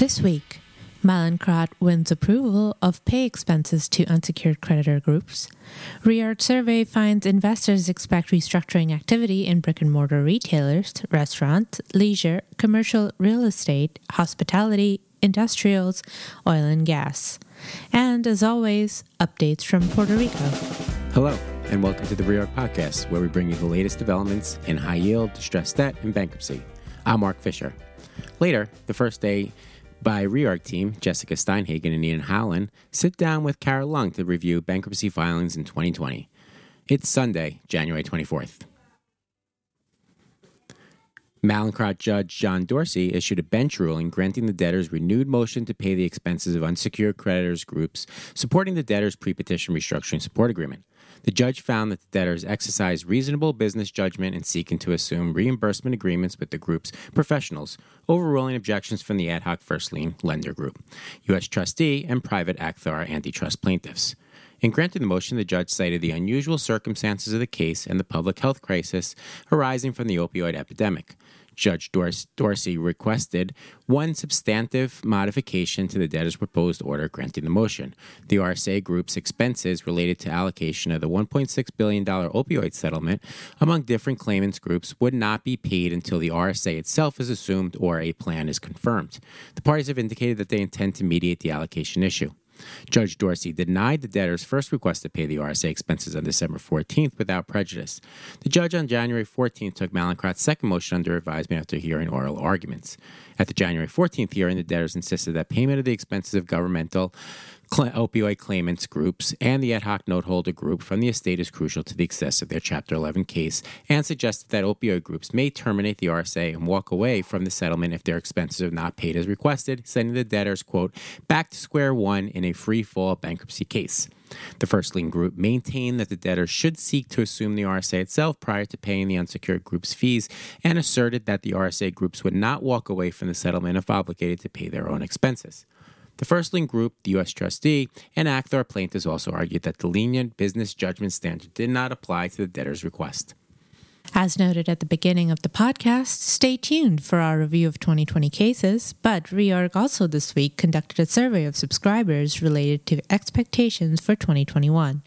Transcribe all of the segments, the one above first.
This week, Mallinckrodt wins approval of pay expenses to unsecured creditor groups. Reorg survey finds investors expect restructuring activity in brick and mortar retailers, restaurants, leisure, commercial real estate, hospitality, industrials, oil and gas. And as always, updates from Puerto Rico. Hello, and welcome to the Reorg Podcast, where we bring you the latest developments in high yield, distressed debt, and bankruptcy. I'm Mark Fisher. Later, the first day by Reorg team, Jessica Steinhagen and Ian Howland, sit down with Carol Lung to review bankruptcy filings in 2020. It's Sunday, January 24th. Mallinckrodt Judge John Dorsey issued a bench ruling granting the debtors renewed motion to pay the expenses of unsecured creditors groups supporting the debtors' pre-petition restructuring support agreement. The judge found that the debtors exercised reasonable business judgment in seeking to assume reimbursement agreements with the group's professionals, overruling objections from the ad hoc first lien lender group, U.S. trustee, and private Acthar antitrust plaintiffs. In granting the motion, the judge cited the unusual circumstances of the case and the public health crisis arising from the opioid epidemic. Judge Dorsey requested one substantive modification to the debtor's proposed order granting the motion. The RSA group's expenses related to allocation of the $1.6 billion opioid settlement among different claimants groups would not be paid until the RSA itself is assumed or a plan is confirmed. The parties have indicated that they intend to mediate the allocation issue. Judge Dorsey denied the debtor's first request to pay the RSA expenses on December 14th without prejudice. The judge on January 14th took Mallinckrodt's second motion under advisement after hearing oral arguments. At the January 14th hearing, the debtors insisted that payment of the expenses of governmental cl- opioid claimants groups and the ad hoc note holder group from the estate is crucial to the success of their Chapter 11 case and suggested that opioid groups may terminate the RSA and walk away from the settlement if their expenses are not paid as requested, sending the debtors, quote, back to square one in a free fall bankruptcy case. The first lien group maintained that the debtor should seek to assume the RSA itself prior to paying the unsecured group's fees and asserted that the RSA groups would not walk away from the settlement if obligated to pay their own expenses. The First Lien Group, the U.S. trustee, and Acthar plaintiffs also argued that the lenient business judgment standard did not apply to the debtor's request. As noted at the beginning of the podcast, stay tuned for our review of 2020 cases, but Reorg also this week conducted a survey of subscribers related to expectations for 2021.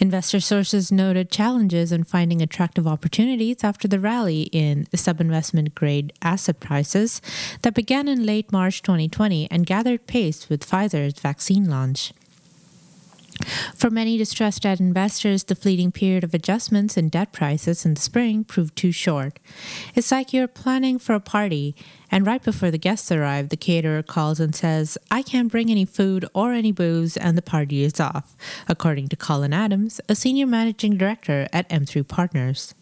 Investor sources noted challenges in finding attractive opportunities after the rally in sub-investment grade asset prices that began in late March 2020 and gathered pace with Pfizer's vaccine launch. For many distressed debt investors, the fleeting period of adjustments in debt prices in the spring proved too short. It's like you're planning for a party, and right before the guests arrive, the caterer calls and says, I can't bring any food or any booze, and the party is off, according to Colin Adams, a senior managing director at M3 Partners.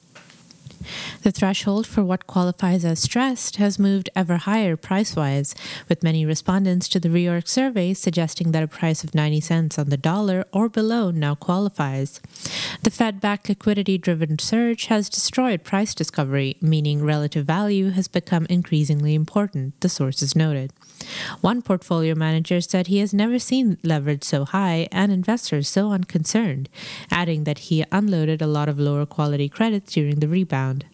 The threshold for what qualifies as stressed has moved ever higher price wise, with many respondents to the Reorg survey suggesting that a price of 90 cents on the dollar or below now qualifies. The Fed backed liquidity driven surge has destroyed price discovery, meaning relative value has become increasingly important, the sources noted. One portfolio manager said he has never seen leverage so high and investors so unconcerned, adding that he unloaded a lot of lower quality credits during the rebound.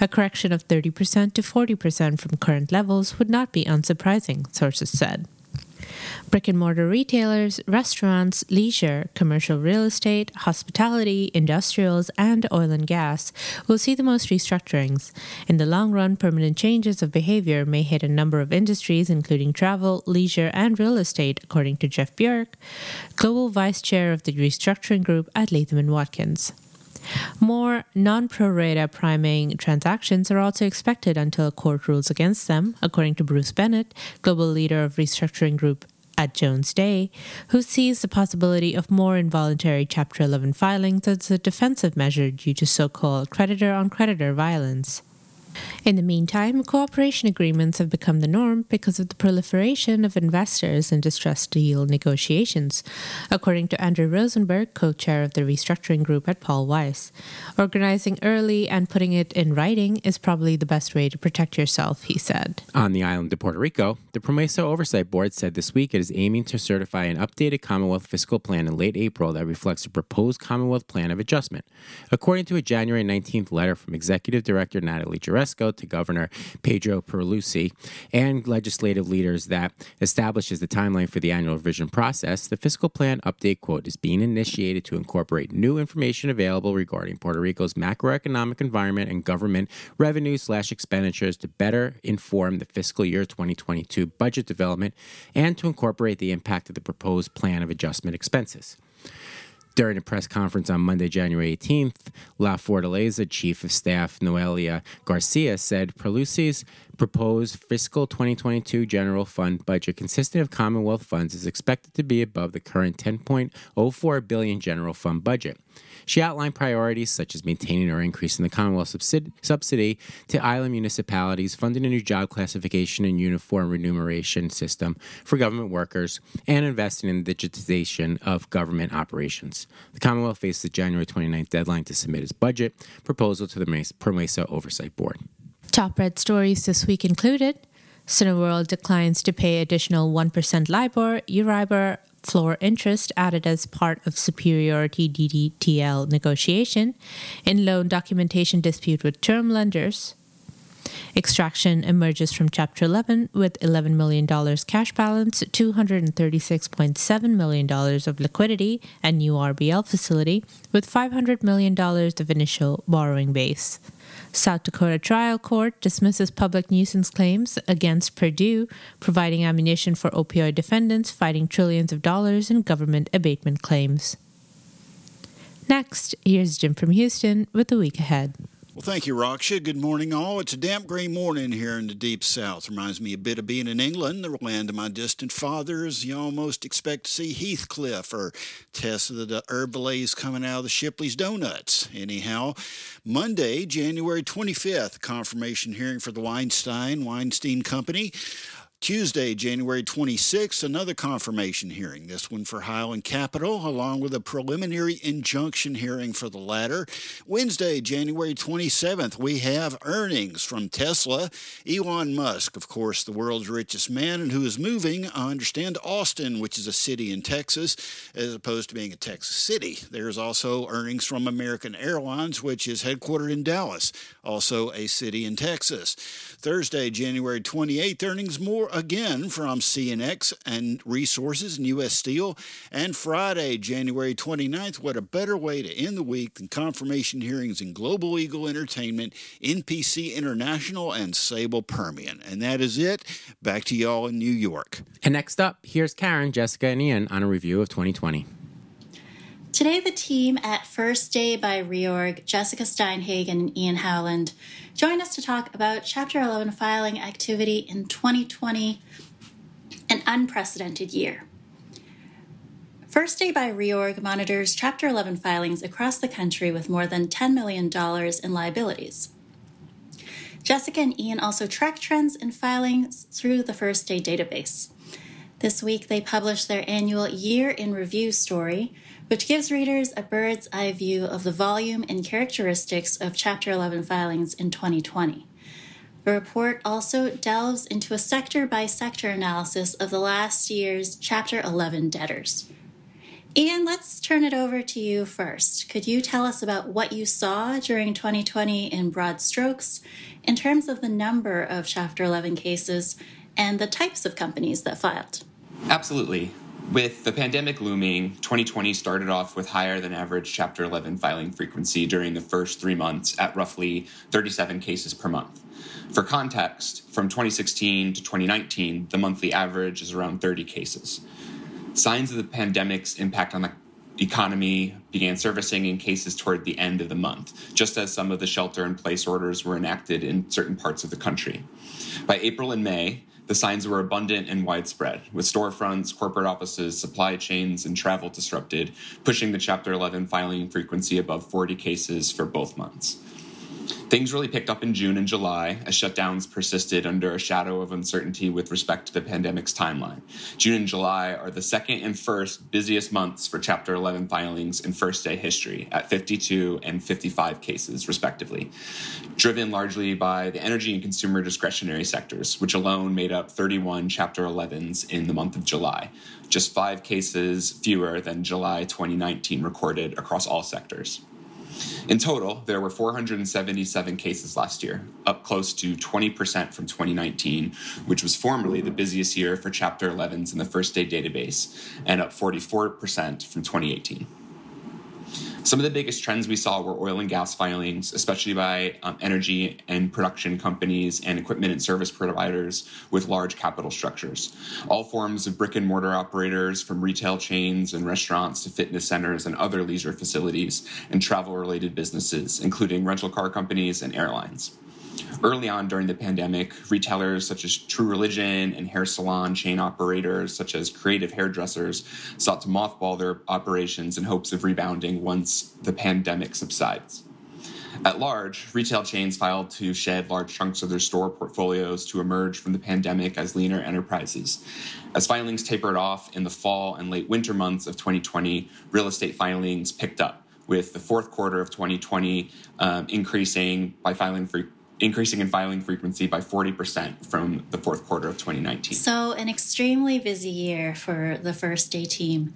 A correction of 30% to 40% from current levels would not be unsurprising, sources said. Brick and mortar retailers, restaurants, leisure, commercial real estate, hospitality, industrials, and oil and gas will see the most restructurings. In the long run, permanent changes of behavior may hit a number of industries, including travel, leisure, and real estate, according to Jeff Bjork, Global Vice Chair of the Restructuring Group at Latham & Watkins. More non pro rata priming transactions are also expected until a court rules against them, according to Bruce Bennett, global leader of restructuring group at Jones Day, who sees the possibility of more involuntary Chapter 11 filings as a defensive measure due to so called creditor on creditor violence. In the meantime, cooperation agreements have become the norm because of the proliferation of investors in distressed deal negotiations, according to Andrew Rosenberg, co chair of the restructuring group at Paul Weiss. Organizing early and putting it in writing is probably the best way to protect yourself, he said. On the island of Puerto Rico, the PROMESA Oversight Board said this week it is aiming to certify an updated Commonwealth fiscal plan in late April that reflects a proposed Commonwealth plan of adjustment. According to a January 19th letter from Executive Director Natalie Gillespie, Fresco to Governor Pedro Pierluisi and legislative leaders that establishes the timeline for the annual revision process, the fiscal plan update quote is being initiated to incorporate new information available regarding Puerto Rico's macroeconomic environment and government revenue slash expenditures to better inform the fiscal year 2022 budget development and to incorporate the impact of the proposed plan of adjustment expenses. During a press conference on Monday, January 18th, La Fortaleza Chief of Staff Noelia Garcia said Pierluisi's proposed fiscal 2022 general fund budget consisting of Commonwealth funds is expected to be above the current 10.04 billion general fund budget. She outlined priorities such as maintaining or increasing the Commonwealth subsidy to island municipalities, funding a new job classification and uniform remuneration system for government workers, and investing in the digitization of government operations. The Commonwealth faces the January 29th deadline to submit its budget proposal to the PROMESA Oversight Board. Top red stories this week included Cineworld declines to pay additional 1% LIBOR, Euribor, floor interest added as part of super priority DDTL negotiation, in loan documentation dispute with term lenders. Extraction emerges from Chapter 11 with $11 million cash balance, $236.7 million of liquidity, and new RBL facility with $500 million of initial borrowing base. South Dakota Trial Court dismisses public nuisance claims against Purdue, providing ammunition for opioid defendants fighting trillions of dollars in government abatement claims. Next, here's Jim from Houston with the week ahead. Well, thank you, Raksha. Good morning, all. It's a damp gray morning here in the deep south. Reminds me a bit of being in England, the land of my distant fathers. You almost expect to see Heathcliff or Tess of the d'Urbervilles coming out of the Shipley's Donuts. Anyhow, Monday, January 25th, confirmation hearing for the Weinstein Weinstein Company. Tuesday, January 26th, another confirmation hearing, this one for Highland Capital, along with a preliminary injunction hearing for the latter. Wednesday, January 27th, we have earnings from Tesla. Elon Musk, of course, the world's richest man, and who is moving, I understand, to Austin, which is a city in Texas, as opposed to being a Texas city. There's also earnings from American Airlines, which is headquartered in Dallas, also a city in Texas. Thursday, January 28th, earnings more again from CNX and Resources and U.S. Steel. And Friday, January 29th, what a better way to end the week than confirmation hearings in Global Eagle Entertainment, NPC International, and Sable Permian. And that is it. Back to y'all in New York. And next up, here's Karen, Jessica, and Ian on a review of 2020. Today, the team at First Day by Reorg, Jessica Steinhagen and Ian Howland, join us to talk about Chapter 11 filing activity in 2020, an unprecedented year. First Day by Reorg monitors Chapter 11 filings across the country with more than $10 million in liabilities. Jessica and Ian also track trends in filings through the First Day database. This week, they published their annual Year in Review story, which gives readers a bird's eye view of the volume and characteristics of Chapter 11 filings in 2020. The report also delves into a sector by sector analysis of the last year's Chapter 11 debtors. Ian, let's turn it over to you first. Could you tell us about what you saw during 2020 in broad strokes in terms of the number of Chapter 11 cases and the types of companies that filed? Absolutely. With the pandemic looming, 2020 started off with higher than average Chapter 11 filing frequency during the first three months at roughly 37 cases per month. For context, from 2016 to 2019, the monthly average is around 30 cases. Signs of the pandemic's impact on the economy began surfacing in cases toward the end of the month, just as some of the shelter in place orders were enacted in certain parts of the country. By April and May, the signs were abundant and widespread, with storefronts, corporate offices, supply chains, and travel disrupted, pushing the Chapter 11 filing frequency above 40 cases for both months. Things really picked up in June and July as shutdowns persisted under a shadow of uncertainty with respect to the pandemic's timeline. June and July are the second and first busiest months for Chapter 11 filings in first day history at 52 and 55 cases, respectively, driven largely by the energy and consumer discretionary sectors, which alone made up 31 Chapter 11s in the month of July, just five cases fewer than July 2019 recorded across all sectors. In total, there were 477 cases last year, up close to 20% from 2019, which was formerly the busiest year for Chapter 11s in the First Day database, and up 44% from 2018. Some of the biggest trends we saw were oil and gas filings, especially by um, energy and production companies and equipment and service providers with large capital structures. All forms of brick and mortar operators, from retail chains and restaurants to fitness centers and other leisure facilities, and travel related businesses, including rental car companies and airlines. Early on during the pandemic, retailers such as True Religion and hair salon chain operators such as creative hairdressers sought to mothball their operations in hopes of rebounding once the pandemic subsides. At large, retail chains filed to shed large chunks of their store portfolios to emerge from the pandemic as leaner enterprises. As filings tapered off in the fall and late winter months of 2020, real estate filings picked up, with the fourth quarter of 2020 um, increasing by filing for increasing in filing frequency by 40% from the fourth quarter of 2019. So, an extremely busy year for the first day team.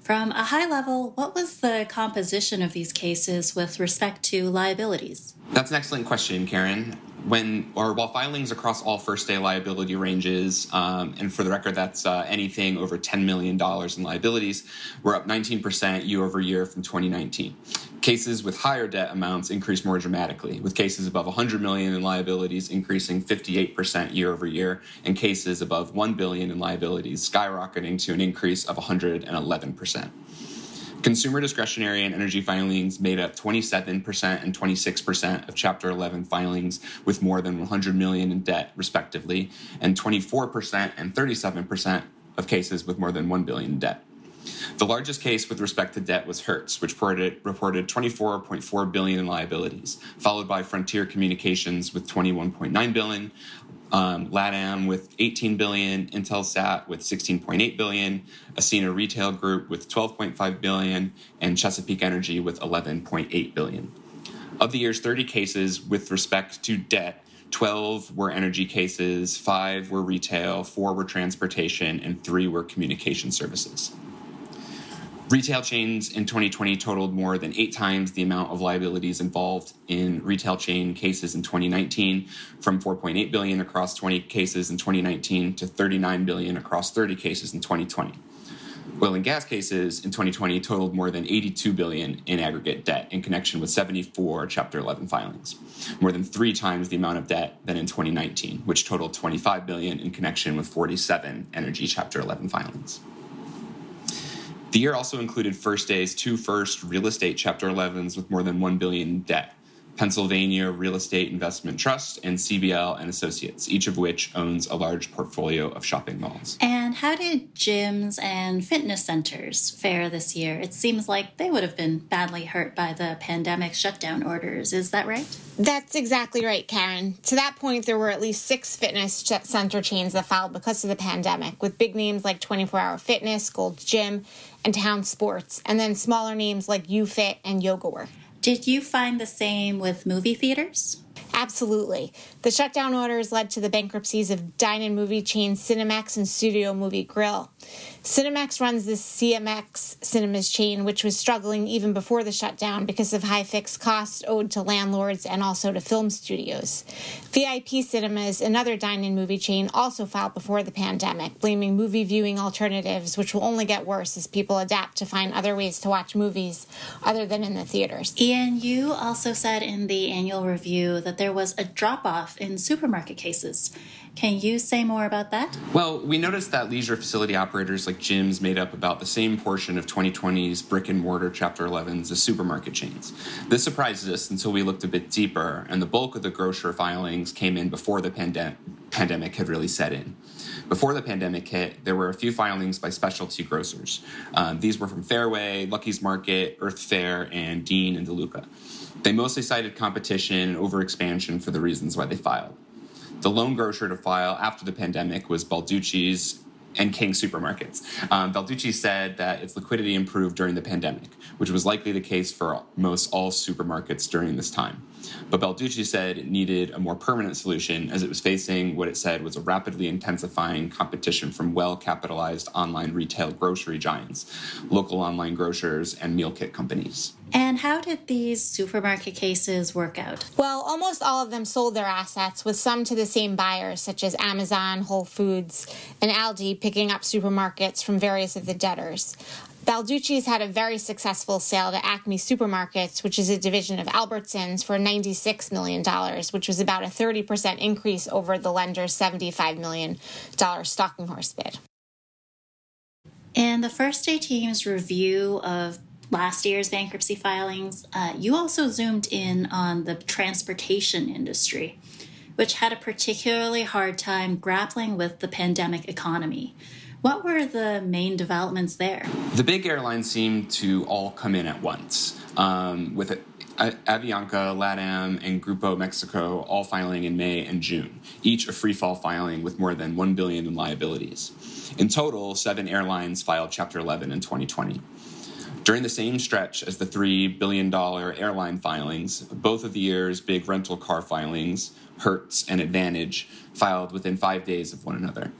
From a high level, what was the composition of these cases with respect to liabilities? That's an excellent question, Karen when or while filings across all first day liability ranges, um, and for the record, that's uh, anything over $10 million in liabilities, were up 19% year over year from 2019. Cases with higher debt amounts increased more dramatically, with cases above 100 million in liabilities increasing 58% year over year, and cases above 1 billion in liabilities skyrocketing to an increase of 111%. Consumer discretionary and energy filings made up 27% and 26% of Chapter 11 filings with more than 100 million in debt, respectively, and 24% and 37% of cases with more than 1 billion in debt. The largest case with respect to debt was Hertz, which reported, reported 24.4 billion in liabilities, followed by Frontier Communications with 21.9 billion, um, LATAM with 18 billion, Intelsat with 16.8 billion, Ascena Retail Group with 12.5 billion, and Chesapeake Energy with 11.8 billion. Of the year's 30 cases with respect to debt, 12 were energy cases, 5 were retail, 4 were transportation, and 3 were communication services. Retail chains in 2020 totaled more than eight times the amount of liabilities involved in retail chain cases in 2019, from 4.8 billion across 20 cases in 2019 to 39 billion across 30 cases in 2020. Oil and gas cases in 2020 totaled more than 82 billion in aggregate debt in connection with 74 Chapter 11 filings, more than three times the amount of debt than in 2019, which totaled 25 billion in connection with 47 energy Chapter 11 filings. The year also included First Day's two first real estate Chapter 11s with more than 1 billion debt. Pennsylvania Real Estate Investment Trust and CBL and Associates, each of which owns a large portfolio of shopping malls. And how did gyms and fitness centers fare this year? It seems like they would have been badly hurt by the pandemic shutdown orders. Is that right? That's exactly right, Karen. To that point, there were at least six fitness center chains that filed because of the pandemic, with big names like 24 Hour Fitness, Gold's Gym, and Town Sports, and then smaller names like YouFit and YogaWork. Did you find the same with movie theaters? Absolutely. The shutdown orders led to the bankruptcies of dine and movie chains Cinemex and Studio Movie Grill. Cinemex runs the CMX Cinemas chain, which was struggling even before the shutdown because of high fixed costs owed to landlords and also to film studios. VIP Cinemas, another dine in movie chain, also filed before the pandemic, blaming movie viewing alternatives, which will only get worse as people adapt to find other ways to watch movies other than in the theaters. Ian, you also said in the annual review that there was a drop off in supermarket cases. Can you say more about that? Well, we noticed that leisure facility operators like gyms made up about the same portion of 2020's brick and mortar Chapter 11s as supermarket chains. This surprised us until we looked a bit deeper, and the bulk of the grocer filings came in before the pandem- pandemic had really set in. Before the pandemic hit, there were a few filings by specialty grocers. Um, these were from Fairway, Lucky's Market, Earth Fare, and Dean and DeLuca. They mostly cited competition and overexpansion for the reasons why they filed. The lone grocer to file after the pandemic was Balducci's and King Supermarkets. Um, said that its liquidity improved during the pandemic, which was likely the case for most all supermarkets during this time. But Balducci said it needed a more permanent solution as it was facing what it said was a rapidly intensifying competition from well capitalized online retail grocery giants, local online grocers, and meal kit companies. And how did these supermarket cases work out? Well, almost all of them sold their assets, with some to the same buyers, such as Amazon, Whole Foods, and Aldi, picking up supermarkets from various of the debtors. Balducci's had a very successful sale to Acme Supermarkets, which is a division of Albertsons, for $96 million, which was about a 30% increase over the lender's $75 million stalking horse bid. In the first day team's review of last year's bankruptcy filings, uh, you also zoomed in on the transportation industry, which had a particularly hard time grappling with the pandemic economy. What were the main developments there? The big airlines seemed to all come in at once, um, with Avianca, LATAM, and Grupo Aeromexico all filing in May and June, each a free fall filing with more than 1 billion in liabilities. In total, seven airlines filed Chapter 11 in 2020. During the same stretch as the $3 billion airline filings, both of the year's big rental car filings, Hertz and Advantage, filed within five days of one another.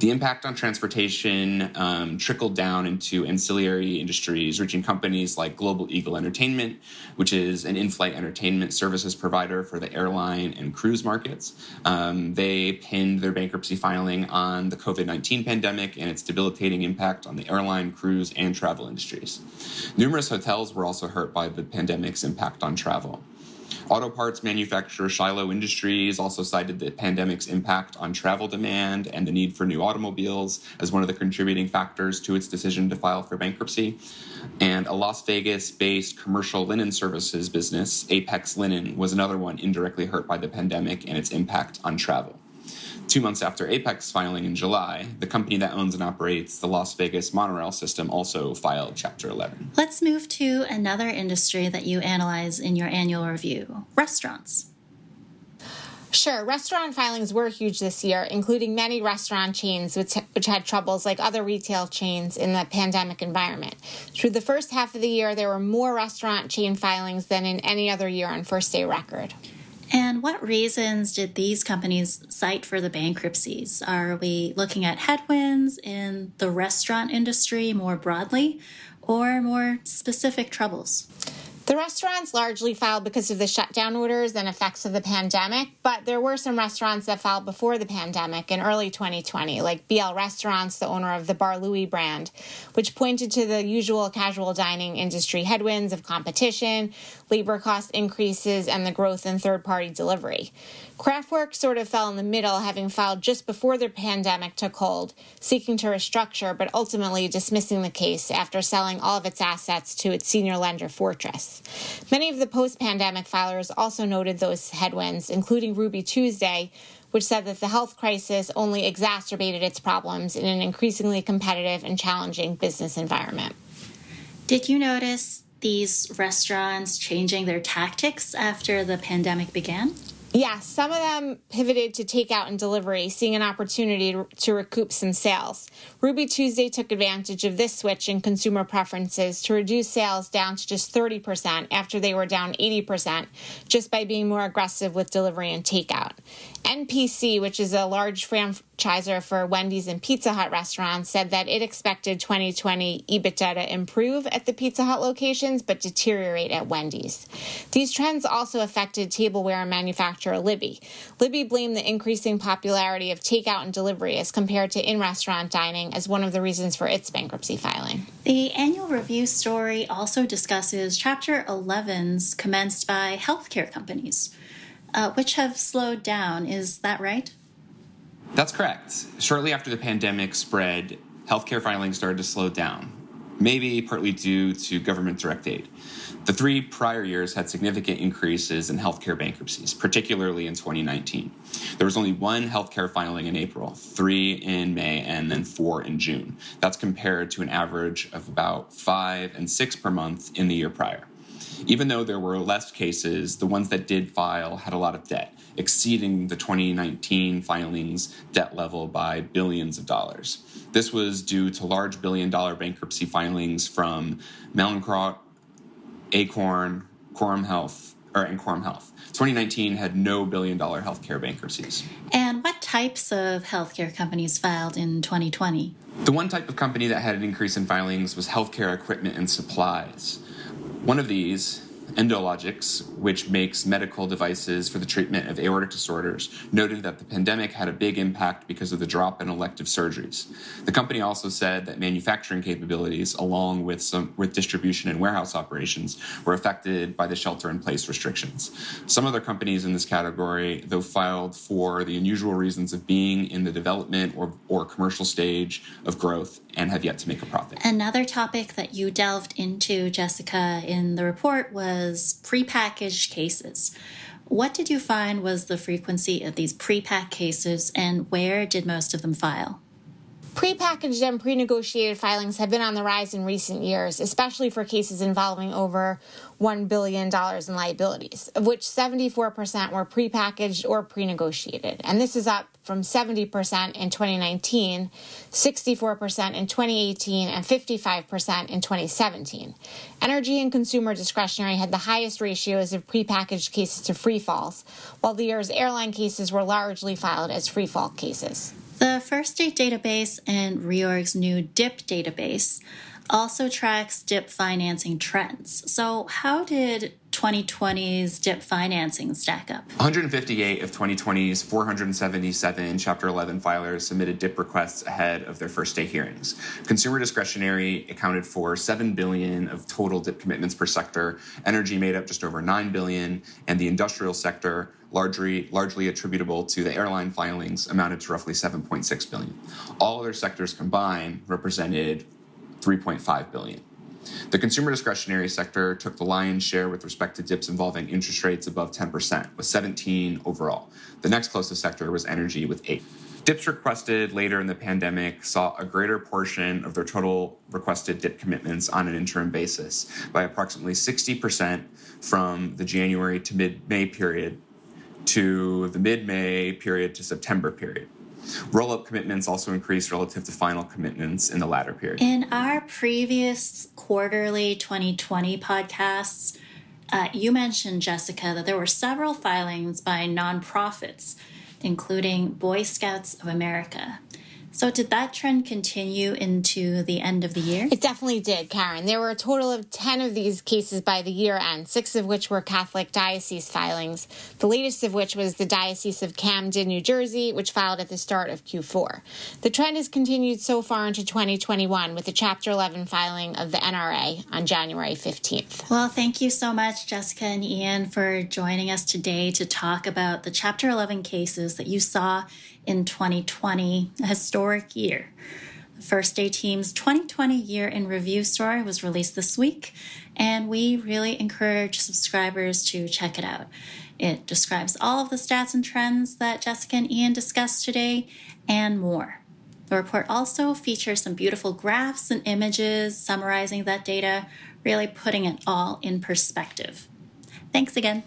The impact on transportation um, trickled down into ancillary industries, reaching companies like Global Eagle Entertainment, which is an in flight entertainment services provider for the airline and cruise markets. Um, they pinned their bankruptcy filing on the COVID 19 pandemic and its debilitating impact on the airline, cruise, and travel industries. Numerous hotels were also hurt by the pandemic's impact on travel. Auto parts manufacturer Shiloh Industries also cited the pandemic's impact on travel demand and the need for new automobiles as one of the contributing factors to its decision to file for bankruptcy. And a Las Vegas based commercial linen services business, Apex Linen, was another one indirectly hurt by the pandemic and its impact on travel. Two months after Apex filing in July, the company that owns and operates the Las Vegas monorail system also filed Chapter 11. Let's move to another industry that you analyze in your annual review restaurants. Sure, restaurant filings were huge this year, including many restaurant chains which, which had troubles like other retail chains in the pandemic environment. Through the first half of the year, there were more restaurant chain filings than in any other year on first day record. And what reasons did these companies cite for the bankruptcies? Are we looking at headwinds in the restaurant industry more broadly or more specific troubles? The restaurants largely filed because of the shutdown orders and effects of the pandemic, but there were some restaurants that filed before the pandemic in early 2020, like BL Restaurants, the owner of the Bar Louie brand, which pointed to the usual casual dining industry headwinds of competition, labor cost increases, and the growth in third party delivery. Craftwork sort of fell in the middle, having filed just before the pandemic took hold, seeking to restructure, but ultimately dismissing the case after selling all of its assets to its senior lender, Fortress. Many of the post pandemic filers also noted those headwinds, including Ruby Tuesday, which said that the health crisis only exacerbated its problems in an increasingly competitive and challenging business environment. Did you notice these restaurants changing their tactics after the pandemic began? Yeah, some of them pivoted to takeout and delivery, seeing an opportunity to recoup some sales. Ruby Tuesday took advantage of this switch in consumer preferences to reduce sales down to just 30% after they were down 80% just by being more aggressive with delivery and takeout. NPC, which is a large franchisor for Wendy's and Pizza Hut restaurants, said that it expected 2020 EBITDA to improve at the Pizza Hut locations but deteriorate at Wendy's. These trends also affected tableware manufacturer Libbey. Libbey blamed the increasing popularity of takeout and delivery as compared to in restaurant dining as one of the reasons for its bankruptcy filing. The annual review story also discusses Chapter 11s commenced by healthcare companies uh, which have slowed down. Is that right? That's correct. Shortly after the pandemic spread, healthcare filings started to slow down, maybe partly due to government direct aid. The three prior years had significant increases in healthcare bankruptcies, particularly in 2019. There was only one healthcare filing in April, three in May, and then four in June. That's compared to an average of about five and six per month in the year prior. Even though there were less cases, the ones that did file had a lot of debt, exceeding the 2019 filings debt level by billions of dollars. This was due to large billion dollar bankruptcy filings from Mallinckrodt, Akorn, Quorum Health, or and Quorum Health. 2019 had no billion dollar healthcare bankruptcies. And what types of healthcare companies filed in 2020? The one type of company that had an increase in filings was healthcare equipment and supplies. One of these Endologix, which makes medical devices for the treatment of aortic disorders, noted that the pandemic had a big impact because of the drop in elective surgeries. The company also said that manufacturing capabilities, along with some with distribution and warehouse operations, were affected by the shelter-in-place restrictions. Some other companies in this category, though, filed for the unusual reasons of being in the development or, or commercial stage of growth and have yet to make a profit. Another topic that you delved into, Jessica, in the report was prepackaged cases. What did you find was the frequency of these prepacked cases and where did most of them file? Prepackaged and pre negotiated filings have been on the rise in recent years, especially for cases involving over $1 billion in liabilities, of which 74% were prepackaged or pre negotiated. And this is up from 70% in 2019, 64% in 2018, and 55% in 2017. Energy and consumer discretionary had the highest ratios of prepackaged cases to free falls, while the year's airline cases were largely filed as free fall cases. The First Day database and Reorg's new DIP database also tracks DIP financing trends. So, how did 2020's DIP financing stack up? 158 of 2020's 477 Chapter 11 filers submitted DIP requests ahead of their first day hearings. Consumer discretionary accounted for 7 billion of total DIP commitments per sector. Energy made up just over 9 billion, and the industrial sector largely largely attributable to the airline filings amounted to roughly 7.6 billion. All other sectors combined represented 3.5 billion. The consumer discretionary sector took the lion's share with respect to dips involving interest rates above 10%, with 17 overall. The next closest sector was energy with 8. Dips requested later in the pandemic saw a greater portion of their total requested dip commitments on an interim basis by approximately 60% from the January to mid May period to the mid May period to September period. Roll up commitments also increased relative to final commitments in the latter period. In our previous quarterly 2020 podcasts, uh, you mentioned, Jessica, that there were several filings by nonprofits, including Boy Scouts of America. So, did that trend continue into the end of the year? It definitely did, Karen. There were a total of 10 of these cases by the year end, six of which were Catholic diocese filings, the latest of which was the Diocese of Camden, New Jersey, which filed at the start of Q4. The trend has continued so far into 2021 with the Chapter 11 filing of the NRA on January 15th. Well, thank you so much, Jessica and Ian, for joining us today to talk about the Chapter 11 cases that you saw in 2020, a historic year. The First Day Team's 2020 Year in Review story was released this week, and we really encourage subscribers to check it out. It describes all of the stats and trends that Jessica and Ian discussed today and more. The report also features some beautiful graphs and images summarizing that data, really putting it all in perspective. Thanks again.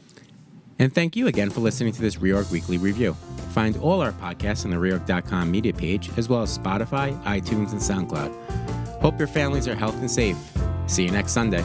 And thank you again for listening to this Reorg Weekly Review. Find all our podcasts on the Reorg.com media page, as well as Spotify, iTunes, and SoundCloud. Hope your families are healthy and safe. See you next Sunday.